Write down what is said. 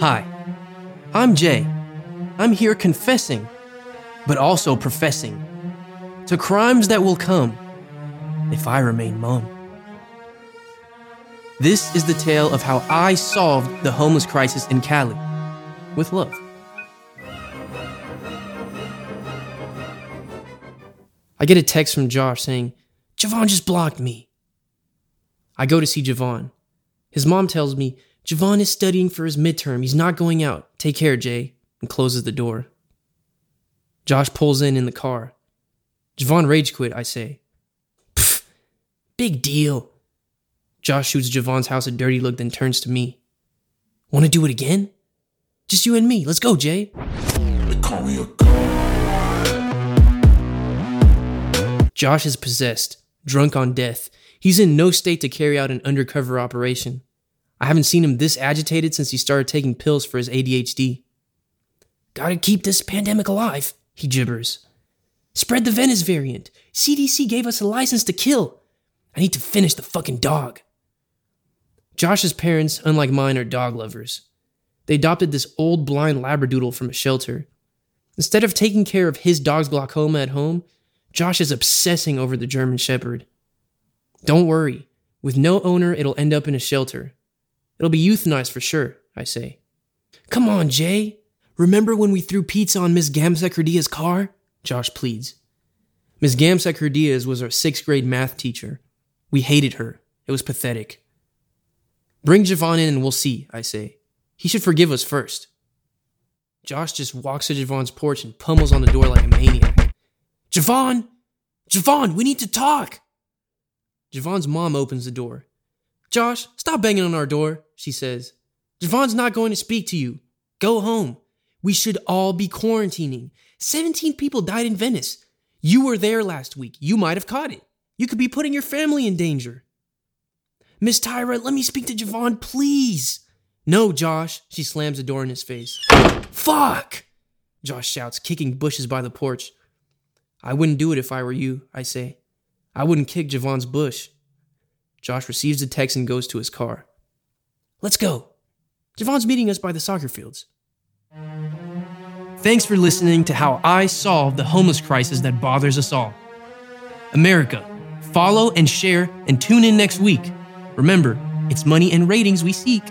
Hi, I'm Jay. I'm here confessing, but also professing to crimes that will come if I remain mum. This is the tale of how I solved the homeless crisis in Cali with love. I get a text from Josh saying, Jevon just blocked me. I go to see Jevon. His mom tells me, Jevon is studying for his midterm. He's not going out. Take care, Jay, and closes the door. Josh pulls in in the car. Jevon rage quit, I say. Pfft, big deal. Josh shoots Jevon's house a dirty look, then turns to me. Want to do it again? Just you and me. Let's go, Jay. Josh is possessed, drunk on death. He's in no state to carry out an undercover operation. I haven't seen him this agitated since he started taking pills for his ADHD. Gotta keep this pandemic alive, he gibbers. Spread the Venice variant. CDC gave us a license to kill. I need to finish the fucking dog. Josh's parents, unlike mine, are dog lovers. They adopted this old blind Labradoodle from a shelter. Instead of taking care of his dog's glaucoma at home, Josh is obsessing over the German Shepherd. Don't worry, with no owner, it'll end up in a shelter. It'll be euthanized for sure, I say. Come on, Jay. Remember when we threw pizza on Miss Gamsek car? Josh pleads. Miss Gamsek was our sixth grade math teacher. We hated her. It was pathetic. Bring Jevon in and we'll see, I say. He should forgive us first. Josh just walks to Jevon's porch and pummels on the door like a maniac. Jevon! Jevon, we need to talk! Jevon's mom opens the door. Josh, stop banging on our door, she says. Jevon's not going to speak to you. Go home. We should all be quarantining. 17 people died in Venice. You were there last week. You might have caught it. You could be putting your family in danger. Miss Tyra, let me speak to Jevon, please. No, Josh, she slams the door in his face. Fuck! Josh shouts, kicking bushes by the porch. I wouldn't do it if I were you, I say. I wouldn't kick Jevon's bush. Josh receives the text and goes to his car. Let's go. Jevon's meeting us by the soccer fields. Thanks for listening to how I solve the homeless crisis that bothers us all. America, follow and share and tune in next week. Remember, it's money and ratings we seek.